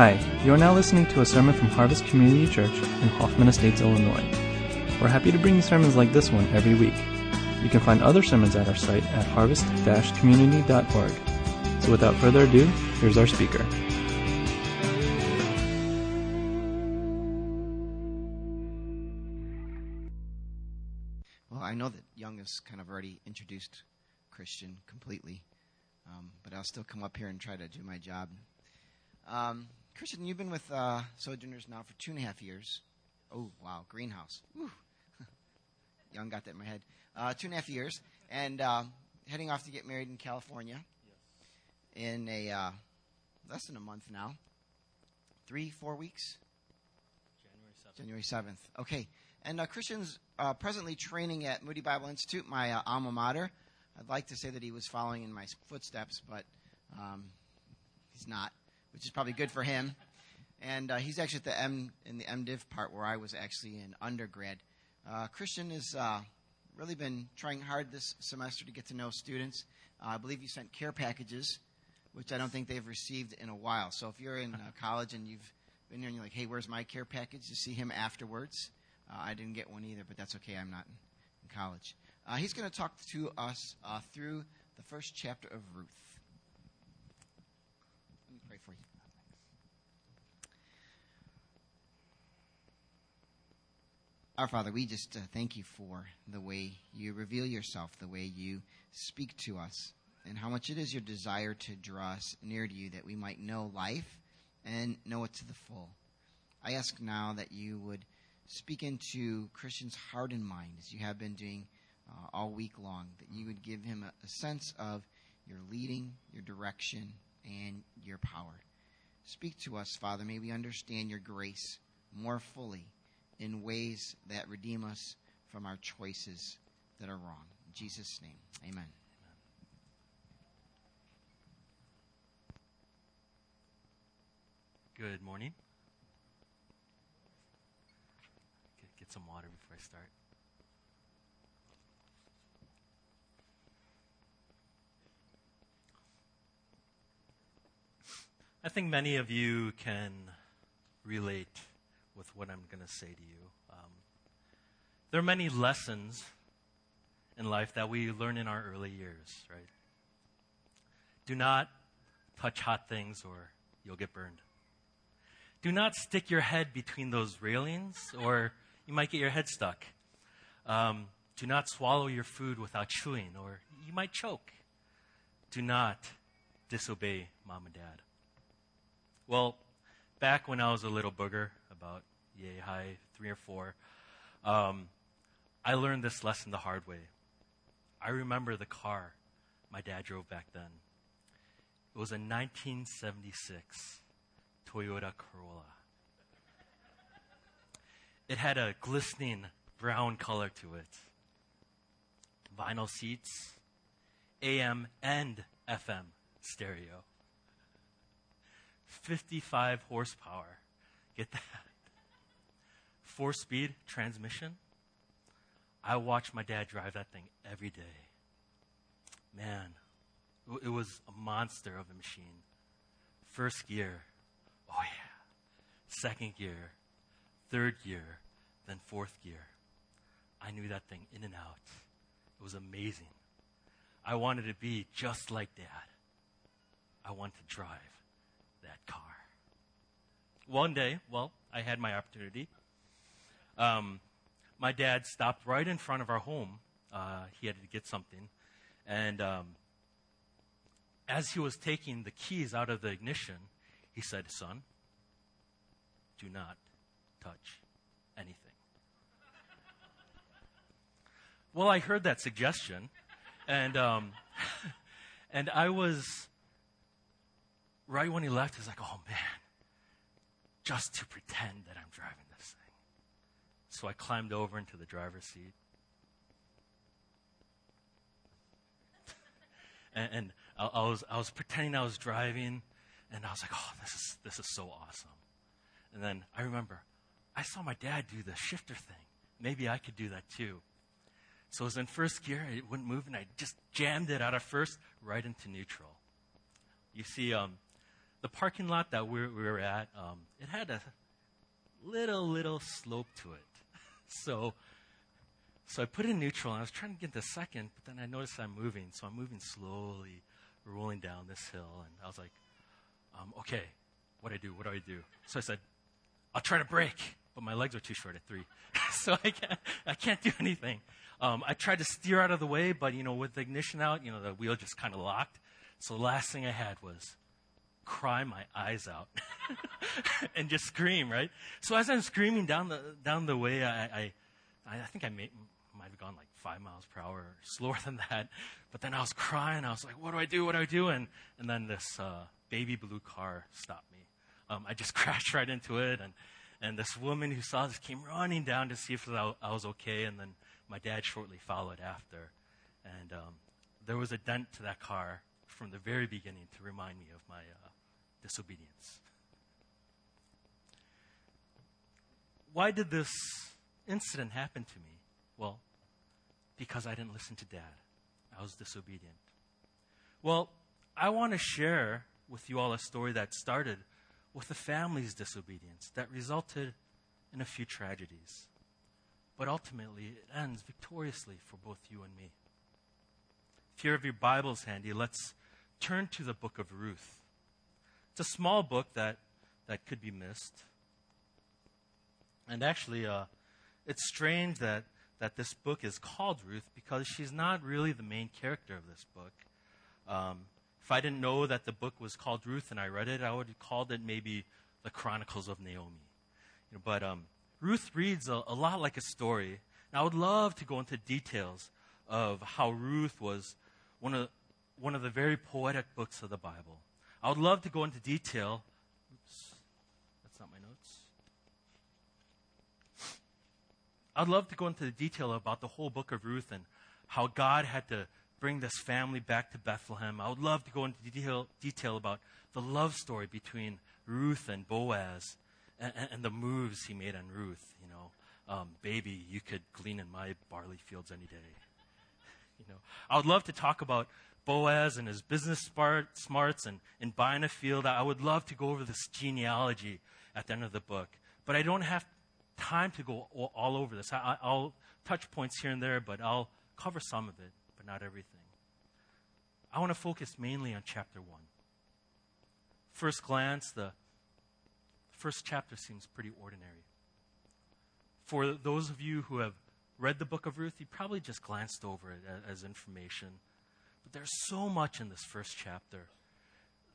Hi, you are now listening to a sermon from Harvest Community Church in Hoffman Estates, Illinois. We're happy to bring you sermons like this one every week. You can find other sermons at our site at harvest-community.org. So without further ado, here's our speaker. Well, I know that Young has kind of already introduced Christian completely, um, but I'll still come up here and try to do my job. Um, Christian, you've been with uh, Sojourners now for two and a half years. Oh, wow, greenhouse. Woo. Young got that in my head. Uh, two and a half years, and uh, heading off to get married in California in a uh, less than a month now. Three, four weeks. January 7th. Okay. And uh, Christian's uh, presently training at Moody Bible Institute, my uh, alma mater. I'd like to say that he was following in my footsteps, but um, he's not, which is probably good for him. And uh, he's actually at the M in the MDiv part where I was actually in undergrad. Uh, Christian has uh, really been trying hard this semester to get to know students. I believe you sent care packages, which I don't think they've received in a while. So if you're in college and you've been here and you're like, hey, where's my care package? You see him afterwards. Uh, I didn't get one either, but that's okay. I'm not in, college. Uh, he's going to talk to us uh, through the first chapter of Ruth. Let me pray for you. Our Father, we just uh, thank you for the way you reveal yourself, the way you speak to us, and how much it is your desire to draw us near to you that we might know life and know it to the full. I ask now that you would speak into Christian's heart and mind as you have been doing uh, all week long, that you would give him a, a sense of your leading, your direction, and your power. Speak to us, Father. May we understand your grace more fully in ways that redeem us from our choices that are wrong. In Jesus' name, amen. Good morning. Get, get some water before I start. I think many of you can relate with what I'm going to say to you. Um, there are many lessons in life that we learn in our early years, right? Do not touch hot things or you'll get burned. Do not stick your head between those railings or you might get your head stuck. Um, do not swallow your food without chewing or you might choke. Do not disobey mom and dad. Well, back when I was a little booger, about yay high, three or four, um, I learned this lesson the hard way. I remember the car my dad drove back then. It was a 1976 Toyota Corolla. It had a glistening brown color to it. Vinyl seats, AM and FM stereo. 55 horsepower. Get that? Four speed transmission. I watched my dad drive that thing every day. Man, it was a monster of a machine. First gear, oh yeah. Second gear, third gear, then fourth gear. I knew that thing in and out. It was amazing. I wanted to be just like dad. I wanted to drive that car. One day, well, I had my opportunity. Um, my dad stopped right in front of our home. Uh, he had to get something. And um, as he was taking the keys out of the ignition, he said, Son, do not touch anything. well, I heard that suggestion, and, um, and I was, right when he left, I was like, oh man, just to pretend that I'm driving. So I climbed over into the driver's seat. and, and I, I, was, I was pretending I was driving, and I was like, oh, this is, this is so awesome. And then I remember, I saw my dad do the shifter thing. Maybe I could do that too. So I was in first gear, it wouldn't move, and I just jammed it out of first right into neutral. You see, um, the parking lot that we we were at, um, it had a little, little slope to it. So, so I put in neutral and I was trying to get the second, but then I noticed I'm moving. So I'm moving slowly, rolling down this hill. And I was like, um, okay, what do I do? What do I do? So I said, I'll try to brake, but my legs are too short at three. so I can't, I can't do anything. Um, I tried to steer out of the way, but you know, with the ignition out, you know, the wheel just kind of locked. So the last thing I had was cry my eyes out and just scream, right? So as I'm screaming down the down the way, I I, I think I may, might have gone like five miles per hour, slower than that. But then I was crying. I was like, "What do I do? What do I do?" And and then this uh, baby blue car stopped me. Um, I just crashed right into it, and and this woman who saw this came running down to see if I was okay. And then my dad shortly followed after, and um, there was a dent to that car from the very beginning to remind me of my uh, disobedience. Why did this incident happen to me? Well, because I didn't listen to dad. I was disobedient. Well, I want to share with you all a story that started with a family's disobedience that resulted in a few tragedies. But ultimately, it ends victoriously for both you and me. If you have your Bibles handy, let's turn to the book of Ruth. It's a small book that, that could be missed. And actually, uh, it's strange that, that this book is called Ruth because she's not really the main character of this book. Um, if I didn't know that the book was called Ruth and I read it, I would have called it maybe the Chronicles of Naomi. You know, but um, Ruth reads a, a lot like a story. And I would love to go into details of how Ruth was one of, one of the very poetic books of the Bible. I would love to go into detail. Oops, that's not my notes. I'd love to go into the detail about the whole book of Ruth and how God had to bring this family back to Bethlehem. I would love to go into detail, detail about the love story between Ruth and Boaz and, and, the moves he made on Ruth. You know, um, baby, you could glean in my barley fields any day. You know, I would love to talk about Boaz and his business smarts and, and buying a field. I would love to go over this genealogy at the end of the book, but I don't have time to go all, over this. I, will touch points here and there, but I'll cover some of it, but not everything. I want to focus mainly on chapter 1. First glance, the first chapter seems pretty ordinary. For those of you who have read the book of Ruth, you probably just glanced over it as information but there's so much in this first chapter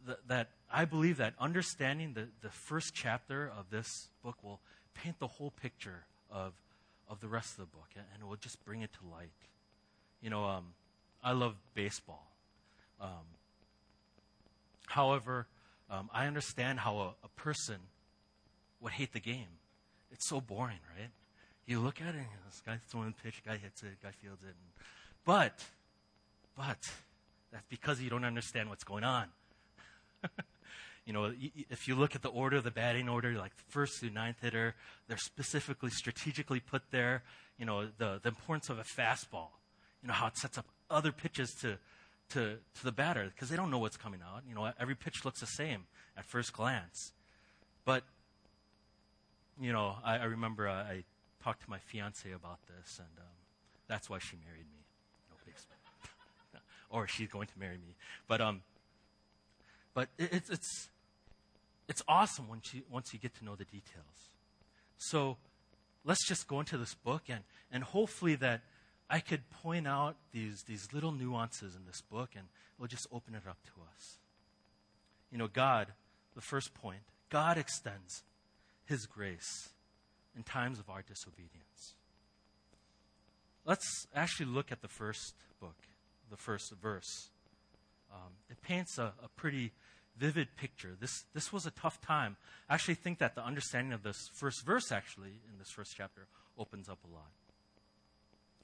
that, that I believe that understanding the, the first chapter of this book will paint the whole picture of, of the rest of the book, and, it will just bring it to light. You know, um, I love baseball. Um, however, um, I understand how a, a, person would hate the game. It's so boring, right? You look at it, and this guy's throwing the pitch, guy hits it, guy fields it. And, but but that's because you don't understand what's going on. you know, if you look at the order, the batting order, like first through ninth hitter, they're specifically, strategically put there. You know, the, the importance of a fastball. You know, how it sets up other pitches to, to, to the batter because they don't know what's coming out. You know, every pitch looks the same at first glance. But, you know, I, I remember uh, I talked to my fiance about this, and um, that's why she married me or she's going to marry me. But um, but it, it's it's it's awesome once you once you get to know the details. So let's just go into this book and and hopefully that I could point out these these little nuances in this book and we'll just open it up to us. You know, God, the first point, God extends his grace in times of our disobedience. Let's actually look at the first book the first verse. Um, it paints a, a, pretty vivid picture. This, this was a tough time. I actually think that the understanding of this first verse, actually, in this first chapter, opens up a lot.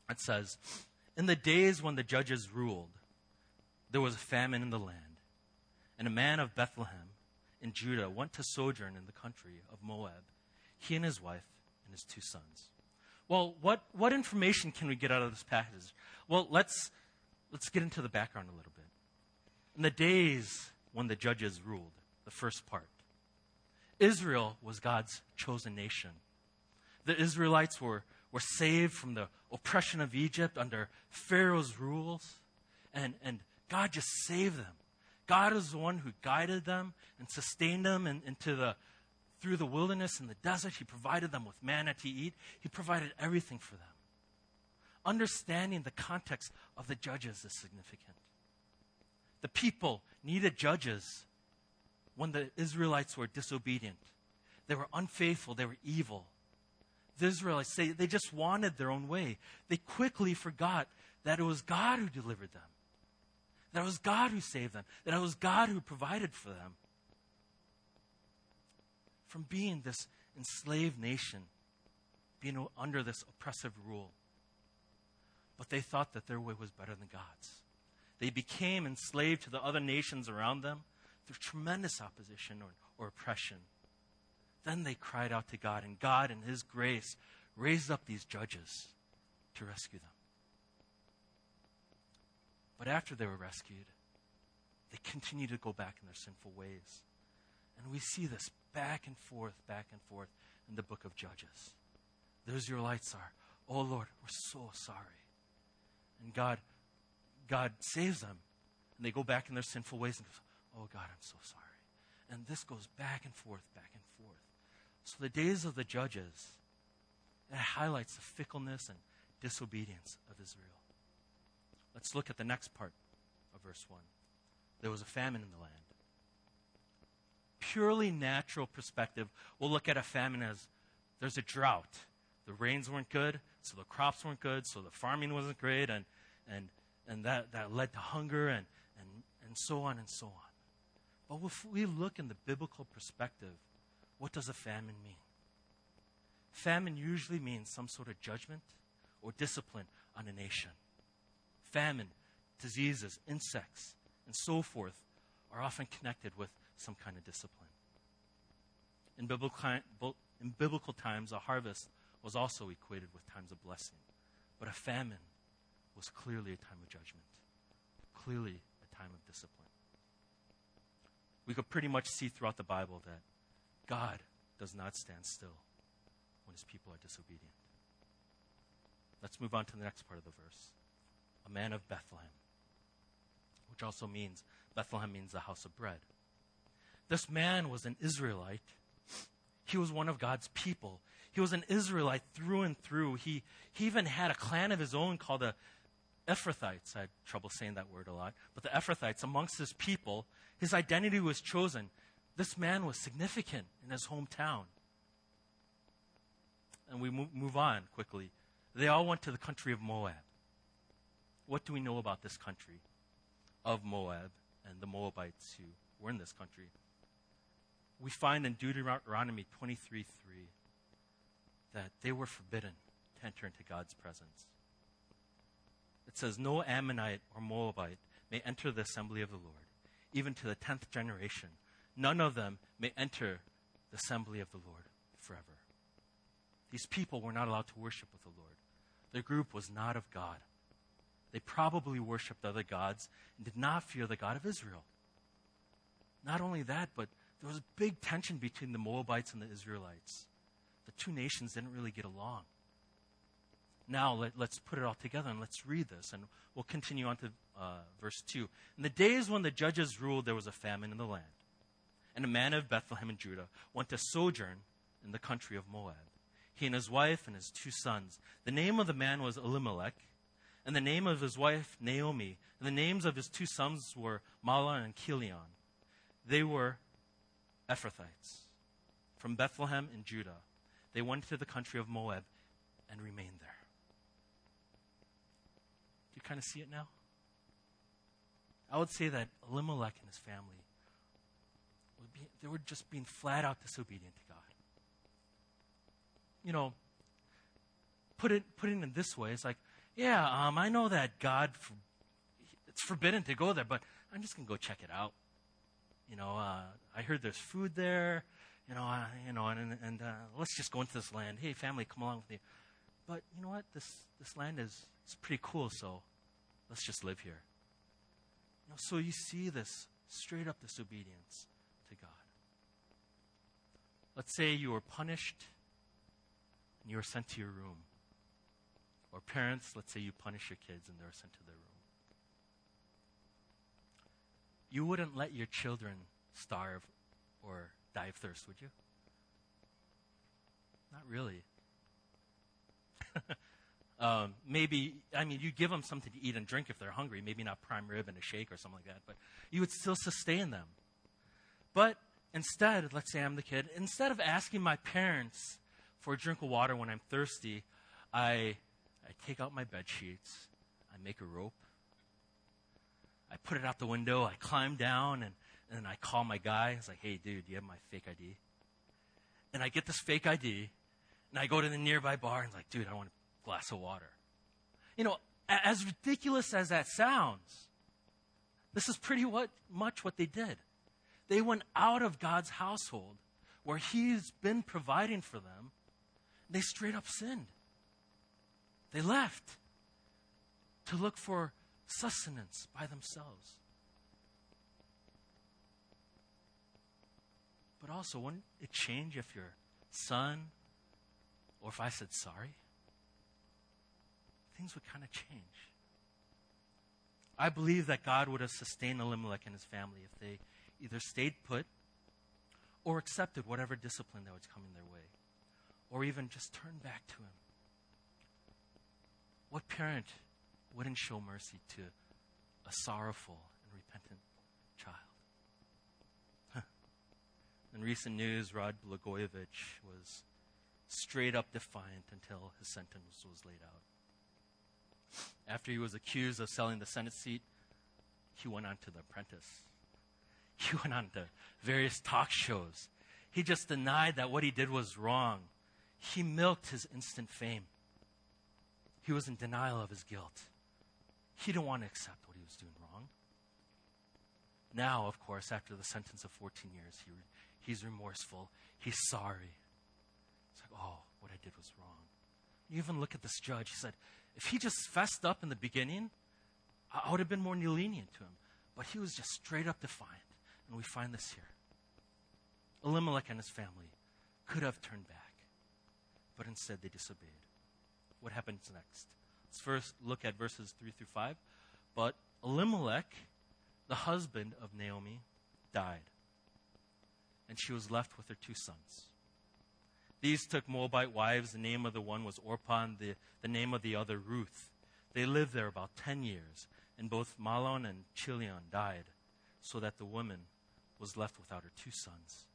It says, In the days when the judges ruled, there was a famine in the land, and a man of Bethlehem in Judah went to sojourn in the country of Moab, he and his wife and his two sons. Well, what, what information can we get out of this passage? Well, let's let's get into the background a little bit. In the days when the judges ruled, the first part. Israel was God's chosen nation. The Israelites were, were saved from the oppression of Egypt under Pharaoh's rules, and, and God just saved them. God is the one who guided them and sustained them in, into the, through the wilderness and the desert. He provided them with manna to eat. He provided everything for them. Understanding the context of the judges is significant. The people needed judges when the Israelites were disobedient. They were unfaithful, they were evil. The Israelites, they, they just wanted their own way. They quickly forgot that it was God who delivered them, that it was God who saved them, that it was God who provided for them. From being this enslaved nation, being under this oppressive rule. They thought that their way was better than God's. They became enslaved to the other nations around them through tremendous opposition or, or oppression. Then they cried out to God, and God, in His grace, raised up these judges to rescue them. But after they were rescued, they continued to go back in their sinful ways. And we see this back and forth, back and forth in the book of Judges. The Israelites are, oh Lord, we're so sorry. And God, God saves them. And they go back in their sinful ways and goes, oh God, I'm so sorry. And this goes back and forth, back and forth. So the days of the judges, it highlights the fickleness and disobedience of Israel. Let's look at the next part of verse 1. There was a famine in the land. Purely natural perspective, we'll look at a famine as there's a drought. The rains weren't good, so the crops weren't good, so the farming wasn't great, and, and, and that, that led to hunger and, and, and so on and so on. But if we look in the biblical perspective, what does a famine mean? Famine usually means some sort of judgment or discipline on a nation. Famine, diseases, insects, and so forth are often connected with some kind of discipline. In biblical, in biblical times, a harvest was also equated with times of blessing, but a famine was clearly a time of judgment, clearly a time of discipline. We could pretty much see throughout the Bible that God does not stand still when his people are disobedient. Let's move on to the next part of the verse. A man of Bethlehem, which also means, Bethlehem means the house of bread. This man was an Israelite. He was one of God's people. He was an Israelite through and through. He, he even had a clan of his own called the Ephrathites. I had trouble saying that word a lot. But the Ephrathites, amongst his people, his identity was chosen. This man was significant in his hometown. And we move on quickly. They all went to the country of Moab. What do we know about this country of Moab and the Moabites who were in this country? We find in Deuteronomy 23 3 that they were forbidden to enter into God's presence. It says, No Ammonite or Moabite may enter the assembly of the Lord, even to the tenth generation. None of them may enter the assembly of the Lord forever. These people were not allowed to worship with the Lord. Their group was not of God. They probably worshiped other gods and did not fear the God of Israel. Not only that, but there was a big tension between the Moabites and the Israelites. The two nations didn't really get along. Now, let, us put it all together and let's read this, and we'll continue on to uh, verse 2. In the days when the judges ruled, there was a famine in the land. And a man of Bethlehem in Judah went to sojourn in the country of Moab. He and his wife and his two sons. The name of the man was Elimelech, and the name of his wife Naomi, and the names of his two sons were Mahlon and Chilion. They were Ephrathites from Bethlehem in Judah. They went to the country of Moab and remained there. Do you kind of see it now? I would say that Elimelech and his family be, they were just being flat out disobedient to God. You know, put it put it in this way, it's like, yeah, um, I know that God, for, it's forbidden to go there, but I'm just gonna go check it out. You know, uh, I heard there's food there. You know, you know, and, and uh, let's just go into this land. Hey, family, come along with me. But you know what? This this land is it's pretty cool. So let's just live here. You know, so you see this straight up disobedience to God. Let's say you were punished and you were sent to your room. Or parents, let's say you punish your kids and they're sent to their room. You wouldn't let your children starve or die of thirst, would you? Not really. um, maybe, I mean, you'd give them something to eat and drink if they're hungry, maybe not prime rib and a shake or something like that, but you would still sustain them. But instead, let's say I'm the kid, instead of asking my parents for a drink of water when I'm thirsty, I, I take out my bed sheets, I make a rope, I put it out the window, I climb down, and, and I call my guy. It's like, hey, dude, you have my fake ID? And I get this fake ID, and I go to the nearby bar and like, dude, I want a glass of water. You know, as ridiculous as that sounds, this is pretty what, much what they did. They went out of God's household where He's been providing for them. They straight up sinned. They left to look for sustenance by themselves. But also, wouldn't it change if your son or if I said sorry? Things would kind of change. I believe that God would have sustained Elimelech and his family if they either stayed put or accepted whatever discipline that was coming their way, or even just turned back to Him. What parent wouldn't show mercy to a sorrowful and repentant child? In recent news, Rod Blagojevich was straight up defiant until his sentence was laid out. After he was accused of selling the Senate seat, he went on to The Apprentice. He went on to various talk shows. He just denied that what he did was wrong. He milked his instant fame. He was in denial of his guilt. He didn't want to accept what he was doing wrong. Now, of course, after the sentence of 14 years, he, he's remorseful. He's sorry. It's like, oh, what I did was wrong. You even look at this judge. He said, if he just fessed up in the beginning, I would have been more lenient to him. But he was just straight up defiant. And we find this here. Elimelech and his family could have turned back, but instead they disobeyed. What happens next? Let's first look at verses 3 through 5. But Elimelech, the husband of Naomi, died, and she was left with her two sons. These took Moabite wives. The name of the one was Orpah, and the, the name of the other Ruth. They lived there about 10 years, and both Mahlon and Chilion died, so that the woman was left without her two sons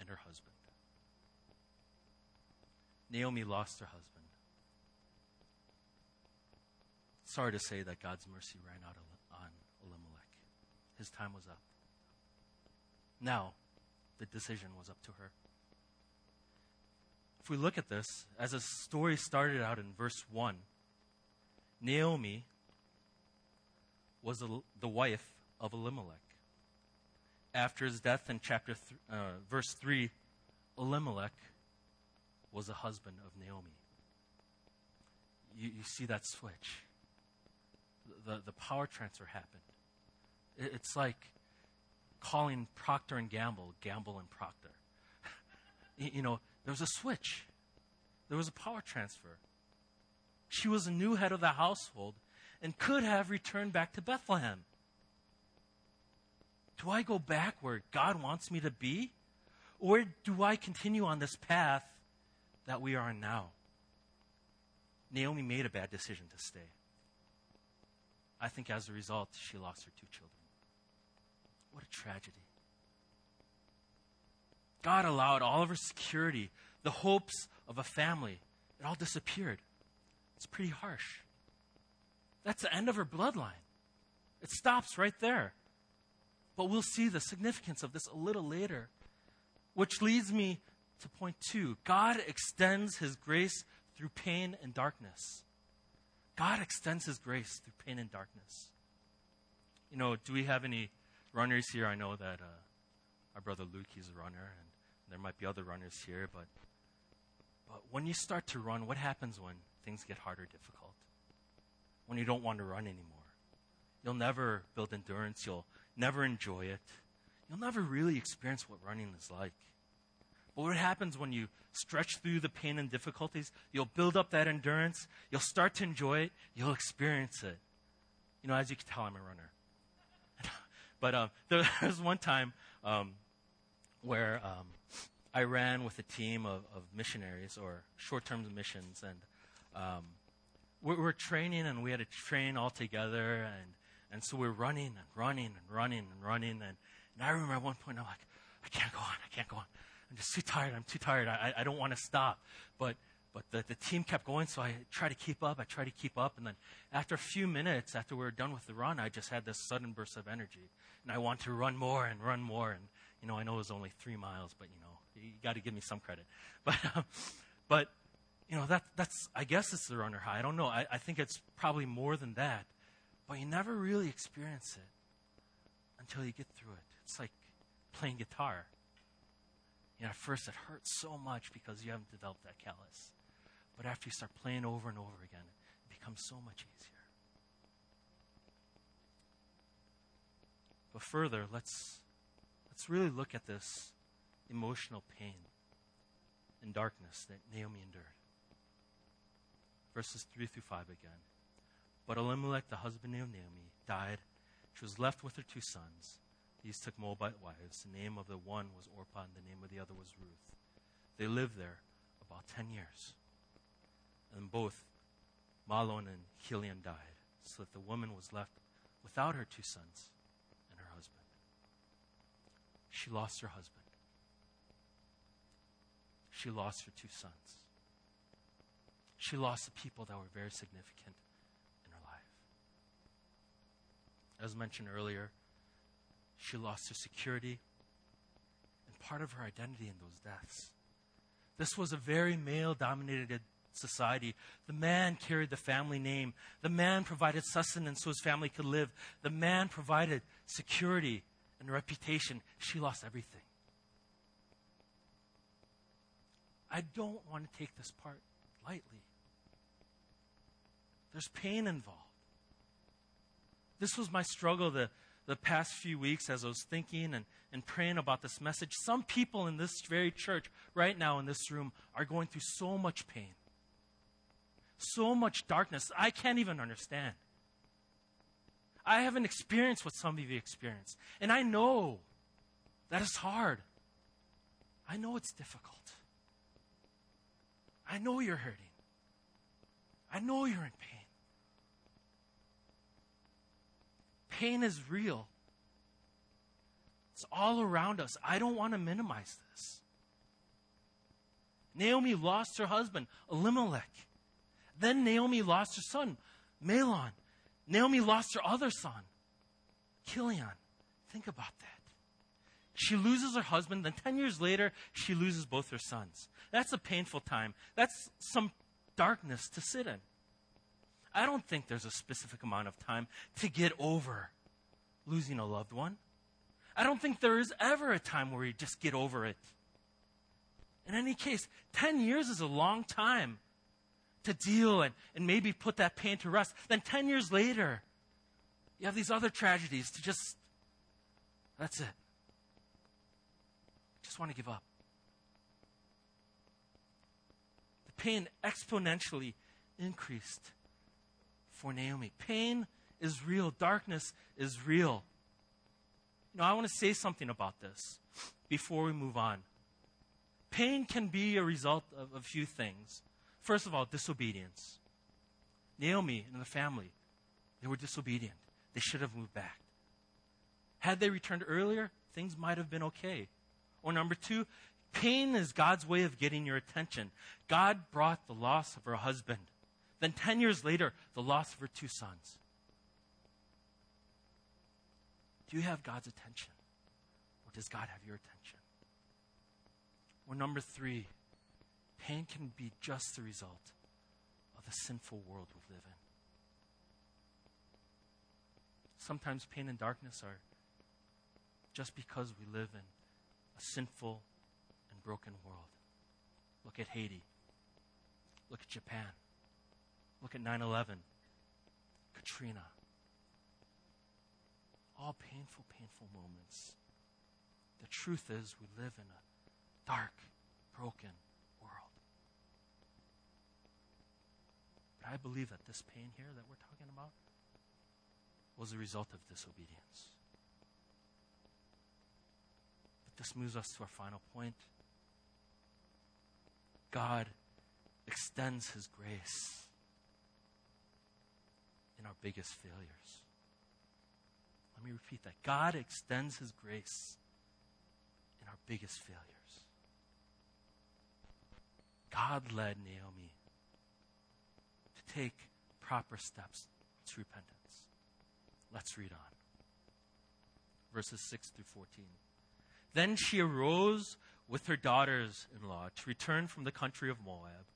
and her husband. Naomi lost her husband. Sorry to say that God's mercy ran out on Elimelech. His time was up. Now, the decision was up to her. If we look at this, as the story started out in verse 1, Naomi was the wife of Elimelech. After his death in chapter th- uh, verse 3 elimelech was a husband of naomi. You, you see that switch. The, the power transfer happened. It, it's like calling procter and gamble gamble and procter you know there was a switch there was a power transfer she was a new head of the household and could have returned back to bethlehem do I go back where God wants me to be? Or do I continue on this path that we are in now? Naomi made a bad decision to stay. I think as a result, she lost her two children. What a tragedy. God allowed all of her security, the hopes of a family, it all disappeared. It's pretty harsh. That's the end of her bloodline. It stops right there. But we'll see the significance of this a little later. Which leads me to point two God extends his grace through pain and darkness. God extends his grace through pain and darkness. You know, do we have any runners here? I know that uh, our brother Luke, he's a runner, and there might be other runners here, but, but when you start to run, what happens when things get hard or difficult? When you don't want to run anymore. You'll never build endurance. You'll never enjoy it. you'll never really experience what running is like. But what happens when you stretch through the pain and difficulties, you'll build up that endurance, you'll start to enjoy it, you'll experience it. You know, as you can tell, I'm a runner. But um, there was one time um, where um, I ran with a team of, of missionaries or short term missions, and um, we were training, and we had to train all together, and, and so we we're running and running and running and running. And, and I remember at one point, I'm like, I can't go on, I can't go on. I'm just too tired, I'm too tired, I, I don't want to stop. But, but the, the team kept going, so I tried to keep up, I tried to keep up, and then after a few minutes, after we were done with the run, I just had this sudden burst of energy. And I wanted to run more and run more, and, you know, I know it was only three miles, but, you know, you got to give me some credit. But, um, but you know, that, that's, I guess it's the runner high. I don't know. I, I think it's probably more than that. But you never really experience it until you get through it. It's like playing guitar. You know, at first it hurts so much because you haven't developed that callus. But after you start playing over and over again, it becomes so much easier. But further, let's, let's really look at this emotional pain and darkness that Naomi endured. Verses 3 through 5 again. But Elimelech, the husband of Naomi, died. She was left with her two sons. These took Moabite wives. The name of the one was Orpah, and the name of the other was Ruth. They lived there about 10 years. And both Mahlon and Chilion died, so that the woman was left without her two sons and her husband. She lost her husband she lost her two sons. She lost the people that were very significant in her life. As mentioned earlier, she lost her security and part of her identity in those deaths. This was a very male dominated society. The man carried the family name. The man provided sustenance so his family could live. The man provided security and reputation. She lost everything. I don't want to take this part lightly. There's pain involved. This was my struggle the, the past few weeks as I was thinking and, and praying about this message. Some people in this very church, right now in this room, are going through so much pain, so much darkness. I can't even understand. I haven't experienced what some of you experience. And I know that it's hard. I know it's difficult. I know you're hurting. I know you're in pain. Pain is real. It's all around us. I don't want to minimize this. Naomi lost her husband, Elimelech. Then Naomi lost her son, Mahlon. Naomi lost her other son, Chilion. Think about that. She loses her husband, then 10 years later, she loses both her sons. That's a painful time. That's some darkness to sit in. I don't think there's a specific amount of time to get over losing a loved one. I don't think there is ever a time where you just get over it. In any case, 10 years is a long time to deal and, and maybe put that pain to rest. Then 10 years later, you have these other tragedies to just, that's it just want to give up. The pain exponentially increased for Naomi. Pain is real, darkness is real. You know, I want to say something about this before we move on. Pain can be a result of a few things. First of all, disobedience. Naomi and the family, they were disobedient. They should have moved back. Had they returned earlier, things might have been okay. Or number two, pain is God's way of getting your attention. God brought the loss of her husband. Then 10 years later, the loss of her two sons. Do you have God's attention? Or does God have your attention? Or number three, pain can be just the result of the sinful world we live in. Sometimes pain and darkness are just because we live in a sinful and broken world. Look at Haiti. Look at Japan. Look at 9 11. Katrina. All painful, painful moments. the truth is, we live in a dark, broken world. But I believe that this pain here that we're talking about was a result of disobedience. But this moves us to our final point. God extends his grace in our biggest failures. Let me repeat that. God extends his grace in our biggest failures. God led Naomi take proper steps to repentance. Let's read on. Verses 6 through 14. Then she arose with her daughters in law to return from the country of Moab,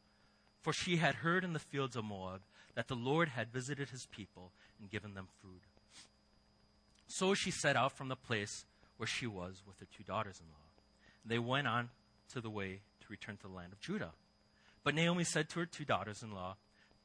for she had heard in the fields of Moab that the Lord had visited his people and given them food. So she set out from the place where she was with her two daughters in law. They went on to the way to return to the land of Judah. But Naomi said to her two daughters in law,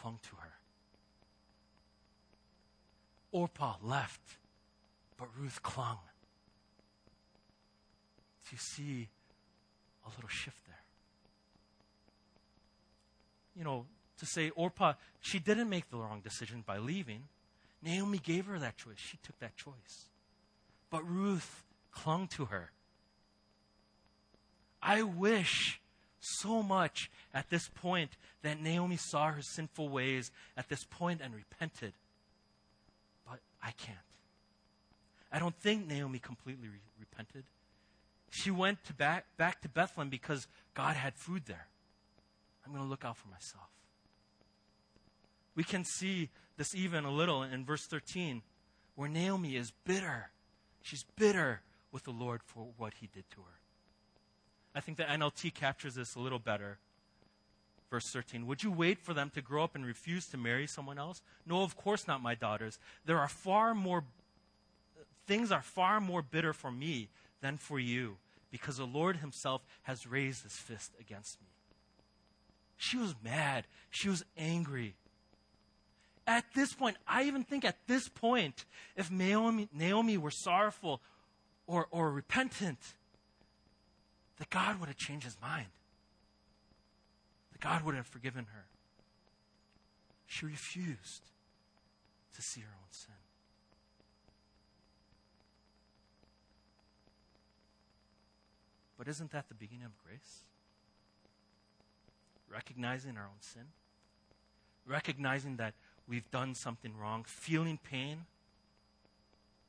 clung to her. Orpah left, but Ruth clung. Do you see a little shift there? You know, to say Orpah, she didn't make the wrong decision by leaving. Naomi gave her that choice. She took that choice. But Ruth clung to her. I wish so much at this point that Naomi saw her sinful ways at this point and repented. But I can't. I don't think Naomi completely re- repented. She went to back, back to Bethlehem because God had food there. I'm going to look out for myself. We can see this even a little in verse 13, where Naomi is bitter. She's bitter with the Lord for what he did to her. I think the NLT captures this a little better. Verse 13 Would you wait for them to grow up and refuse to marry someone else? No, of course not, my daughters. There are far more, things are far more bitter for me than for you, because the Lord himself has raised his fist against me. She was mad. She was angry at this point, I even think at this point, if Naomi, Naomi were sorrowful or, or repentant, that God would have changed his mind. That God would have forgiven her. She refused to see her own sin. But isn't that the beginning of grace? Recognizing our own sin? Recognizing that we've done something wrong, feeling pain.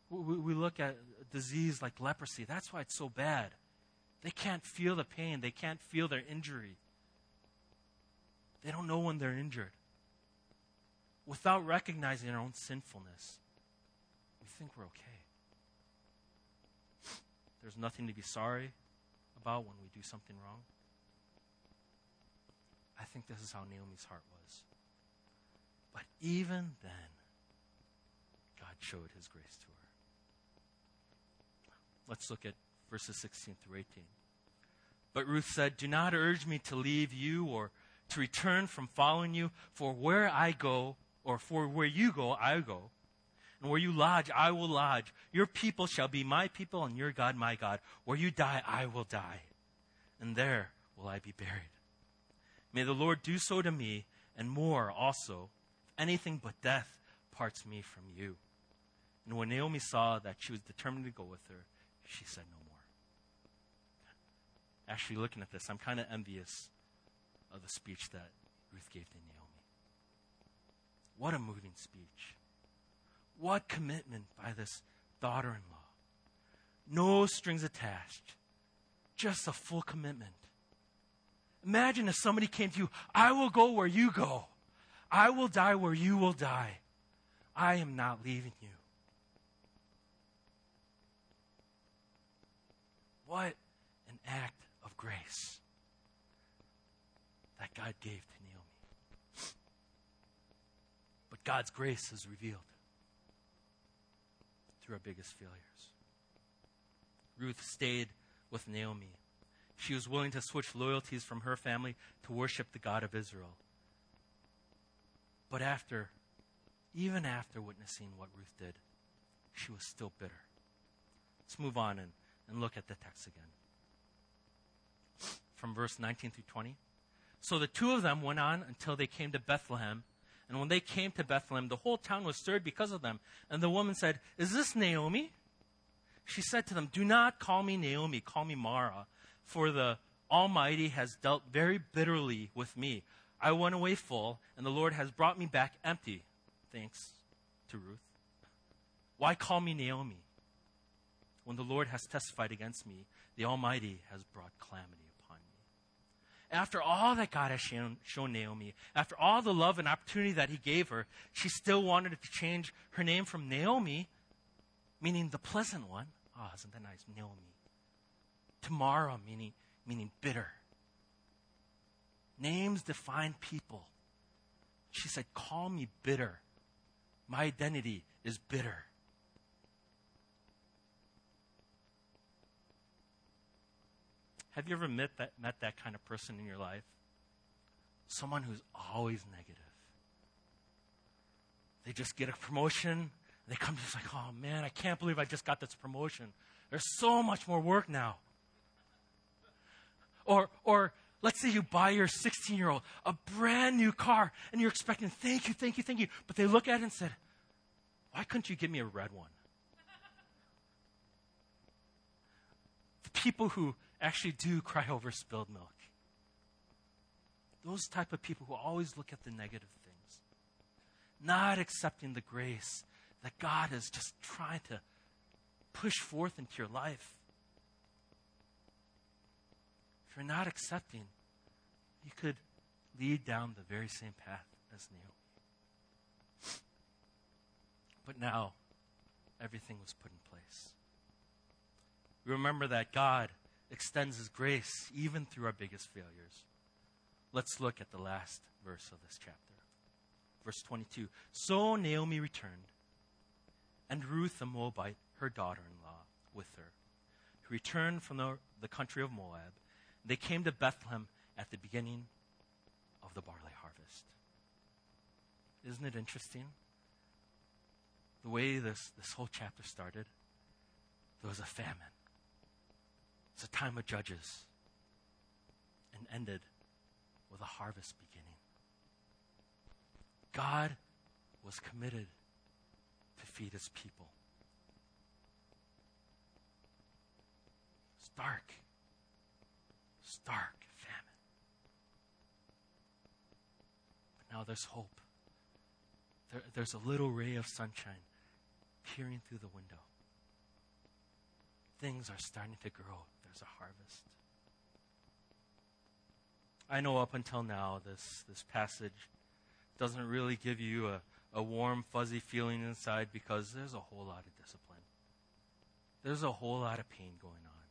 We, look at disease like leprosy. That's why it's so bad. They can't feel the pain, they can't feel their injury. They don't know when they're injured. Without recognizing our own sinfulness, we think we're okay. There's nothing to be sorry about when we do something wrong. I think this is how Naomi's heart was. But even then, God showed his grace to her. Let's look at verses 16 through 18. But Ruth said, Do not urge me to leave you or to return from following you, for where I go, or for where you go, I go. And where you lodge, I will lodge. Your people shall be my people, and your God my God. Where you die, I will die. And there will I be buried. May the Lord do so to me, and more also, if anything but death parts me from you. And when Naomi saw that she was determined to go with her, she said no more. Actually looking at this, I'm kind of envious of the speech that Ruth gave to Naomi. What a moving speech. What commitment by this daughter in law. No strings attached, just a full commitment. Imagine if somebody came to you, I will go where you go, I will die where you will die. I am not leaving you. What an act grace that God gave to Naomi. But God's grace is revealed through our biggest failures. Ruth stayed with Naomi. She was willing to switch loyalties from her family to worship the God of Israel. But after, even after witnessing what Ruth did, she was still bitter. Let's move on and, and look at the text again. From verse 19 through 20. So the two of them went on until they came to Bethlehem. And when they came to Bethlehem, the whole town was stirred because of them. And the woman said, Is this Naomi? She said to them, Do not call me Naomi, call me Mara, for the Almighty has dealt very bitterly with me. I went away full, and the Lord has brought me back empty. Thanks to Ruth. Why call me Naomi? When the Lord has testified against me, the Almighty has brought calamity after all that God has shown, shown, Naomi, after all the love and opportunity that He gave her, she still wanted to change her name from Naomi, meaning the pleasant one. Oh, isn't that nice? Naomi. To Mara, meaning, meaning bitter. Names define people. She said, Call me bitter. My identity is bitter. Have you ever met that, met that kind of person in your life? Someone who's always negative. They just get a promotion. They come to like, oh man, I can't believe I just got this promotion. There's so much more work now. Or, or let's say you buy your 16 year old a brand new car and you're expecting, thank you, thank you, thank you. But they look at it and said, why couldn't you give me a red one? The people who actually do cry over spilled milk. Those type of people who always look at the negative things, not accepting the grace that God is just trying to push forth into your life. If you're not accepting, you could lead down the very same path as Naomi. But now, everything was put in place. Remember that God extends his grace even through our biggest failures. Let's look at the last verse of this chapter. Verse 22. So Naomi returned, and Ruth the Moabite, her daughter in law, with her, who returned from the, the country of Moab. They came to Bethlehem at the beginning of the barley harvest. Isn't it interesting? The way this, this whole chapter started, there was a famine. It's a time of judges and ended with a harvest beginning. God was committed to feed his people. Stark, stark famine. But now there's hope. There, there's a little ray of sunshine peering through the window. Things are starting to grow a harvest. I know up until now, this, this passage doesn't really give you a, a warm, fuzzy feeling inside because there's a whole lot of discipline. There's a whole lot of pain going on.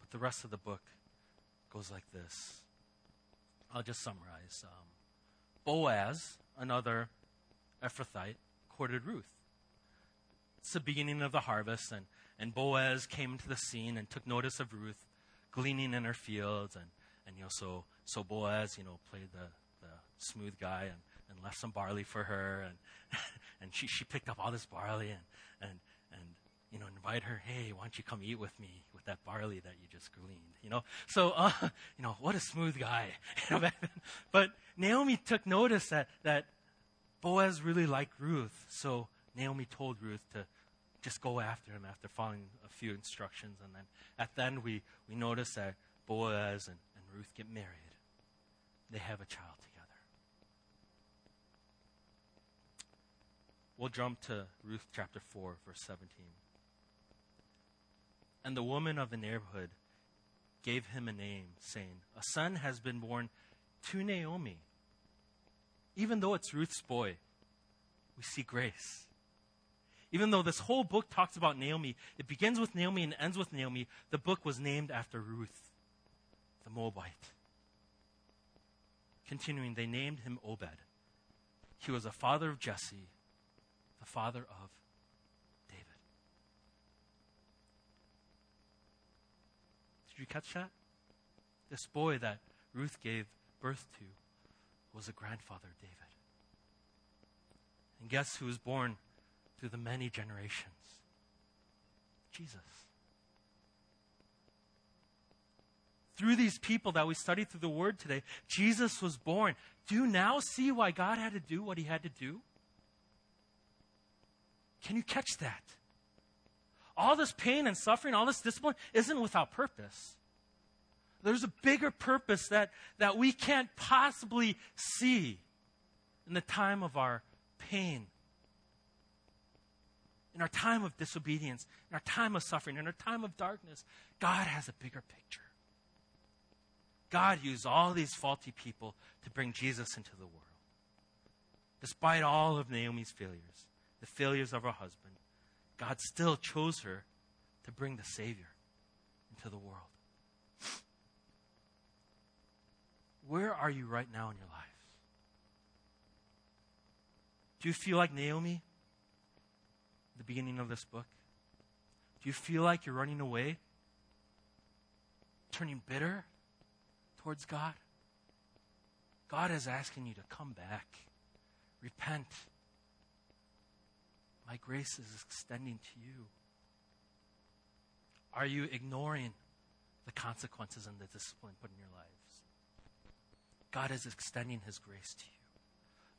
But the rest of the book goes like this. I'll just summarize. Um, Boaz, another Ephrathite, courted Ruth. It's the beginning of the harvest, and and Boaz came to the scene and took notice of Ruth gleaning in her fields. And, and you know, so, so Boaz, you know, played the, the smooth guy and, and left some barley for her. And, and she, she picked up all this barley and, and, and, you know, invite her, hey, why don't you come eat with me with that barley that you just gleaned, you know? So, uh, you know, what a smooth guy. but Naomi took notice that, that Boaz really liked Ruth. So Naomi told Ruth to, just go after him after following a few instructions. And then at the end, we, we notice that Boaz and, and Ruth get married. They have a child together. We'll jump to Ruth chapter 4, verse 17. And the woman of the neighborhood gave him a name, saying, A son has been born to Naomi. Even though it's Ruth's boy, we see grace. Even though this whole book talks about Naomi, it begins with Naomi and ends with Naomi, the book was named after Ruth, the Moabite. Continuing, they named him Obed. He was a father of Jesse, the father of David. Did you catch that? This boy that Ruth gave birth to was a grandfather of David. And guess who was born through the many generations? Jesus. Through these people that we studied through the Word today, Jesus was born. Do you now see why God had to do what He had to do? Can you catch that? All this pain and suffering, all this discipline isn't without purpose. There's a bigger purpose that, that we can't possibly see in the time of our pain, in our time of disobedience, in our time of suffering, in our time of darkness. God has a bigger picture. God used all these faulty people to bring Jesus into the world. Despite all of Naomi's failures, the failures of her husband, God still chose her to bring the Savior into the world. Where are you right now in your life? Do you feel like Naomi the beginning of this book? Do you feel like you're running away? Turning bitter towards God? God is asking you to come back. Repent. My grace is extending to you. Are you ignoring the consequences and the discipline put in your lives? God is extending His grace to you.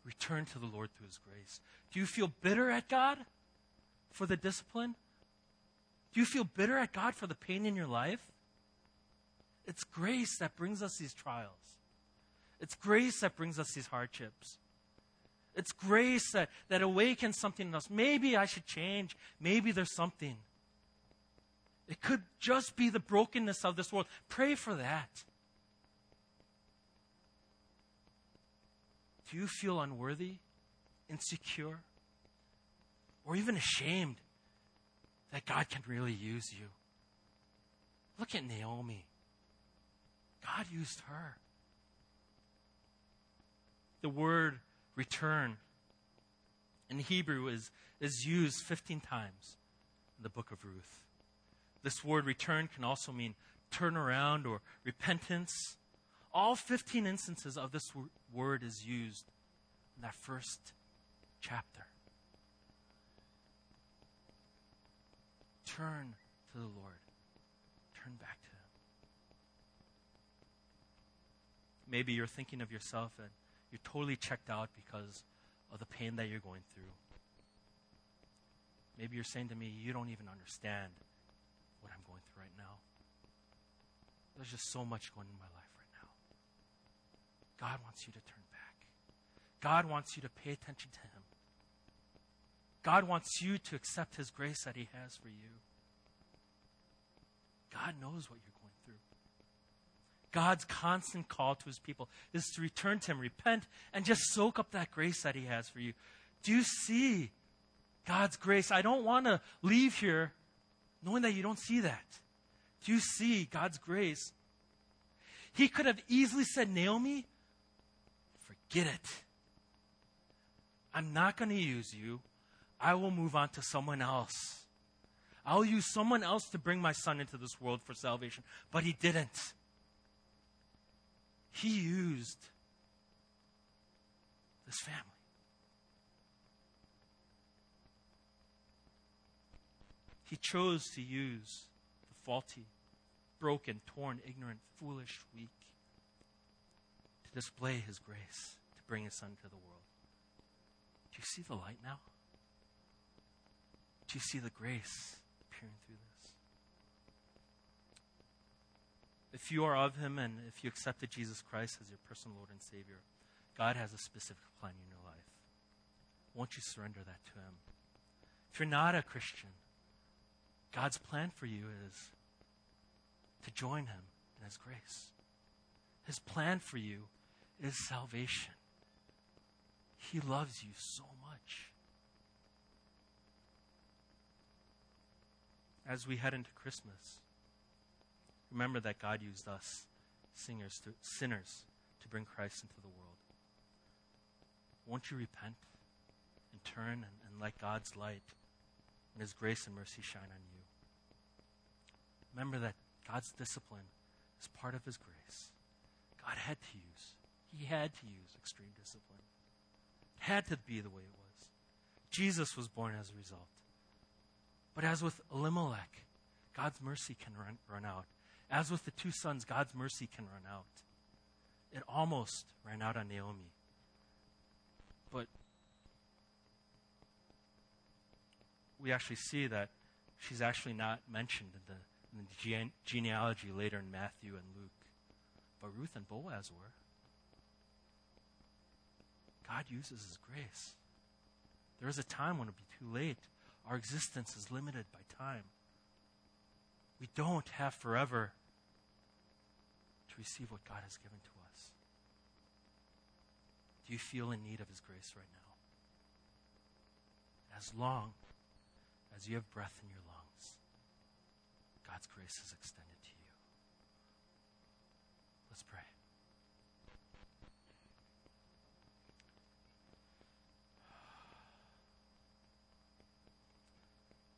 Return to the Lord through His grace. Do you feel bitter at God for the discipline? Do you feel bitter at God for the pain in your life? It's grace that brings us these trials. It's grace that brings us these hardships. It's grace that, that awakens something in us. Maybe I should change. Maybe there's something. It could just be the brokenness of this world. Pray for that. Do you feel unworthy, insecure, or even ashamed that God can really use you? Look at Naomi. God used her. The word return in Hebrew is, is used 15 times in the book of Ruth. This word return can also mean turn around or repentance all 15 instances of this word is used in that first chapter. Turn to the Lord. Turn back to Him. Maybe you're thinking of yourself and you're totally checked out because of the pain that you're going through. Maybe you're saying to me, You don't even understand what I'm going through right now. There's just so much going in my life. Right now. God wants you to turn back. God wants you to pay attention to Him. God wants you to accept His grace that He has for you. God knows what you're going through. God's constant call to His people is to return to Him, repent, and just soak up that grace that He has for you. Do you see God's grace? I don't want to leave here knowing that you don't see that. Do you see God's grace? He could have easily said, Naomi, forget it. I'm not going to use you. I will move on to someone else. I'll use someone else to bring my son into this world for salvation. But he didn't. He used this family. He chose to use the faulty, broken, torn, ignorant, foolish, weak to display His grace, to bring His Son to the world. Do you see the light now? Do you see the grace appearing through this? If you are of Him and if you accepted Jesus Christ as your personal Lord and Savior, God has a specific plan in your life. Won't you surrender that to Him? If you're not a Christian, God's plan for you is to join Him in His grace. His plan for you is salvation. He loves you so much. As we head into Christmas, remember that God used us, singers to, sinners, to bring Christ into the world. Won't you repent and turn and, and let God's light and His grace and mercy shine on you? Remember that God's discipline is part of His grace. God had to use, He had to use extreme discipline. It had to be the way it was. Jesus was born as a result. But as with Elimelech, God's mercy can run, run out. As with the two sons, God's mercy can run out. It almost ran out on Naomi. But we actually see that she's actually not mentioned in the, in the gene- genealogy later in Matthew and Luke. But Ruth and Boaz were. God uses His grace. There is a time when it'll be too late. Our existence is limited by time. We don't have forever to receive what God has given to us. Do you feel in need of His grace right now? As long as you have breath in your lungs, God's grace is extended to you. Let's pray.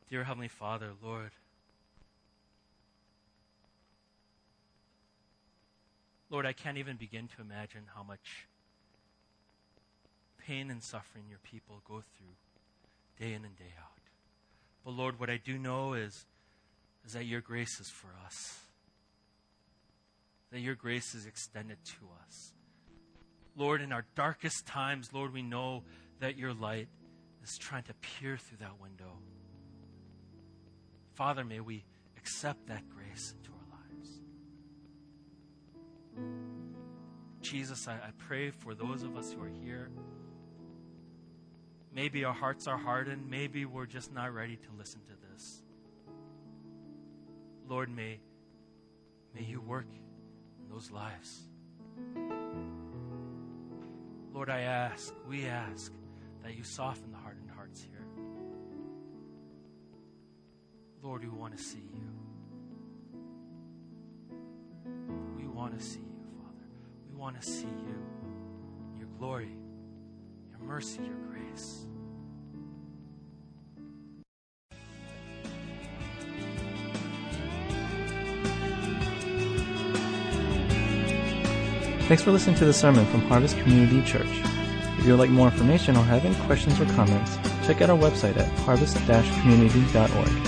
Dear Heavenly Father, Lord, Lord, I can't even begin to imagine how much pain and suffering your people go through day in and day out. But Lord, what I do know is, is that your grace is for us, that your grace is extended to us. Lord, in our darkest times, Lord, we know that your light is trying to peer through that window. Father, may we accept that grace into our lives. Jesus, I, I, pray for those of us who are here. Maybe our hearts are hardened. Maybe we're just not ready to listen to this. Lord, may, may you work in those lives. Lord, I ask, we ask, that you soften the hardened Lord, we want to see you. We want to see you, Father. We want to see you, your glory, your mercy, your grace. Thanks for listening to the sermon from Harvest Community Church. If you would like more information or have any questions or comments, check out our website at harvest-community.org.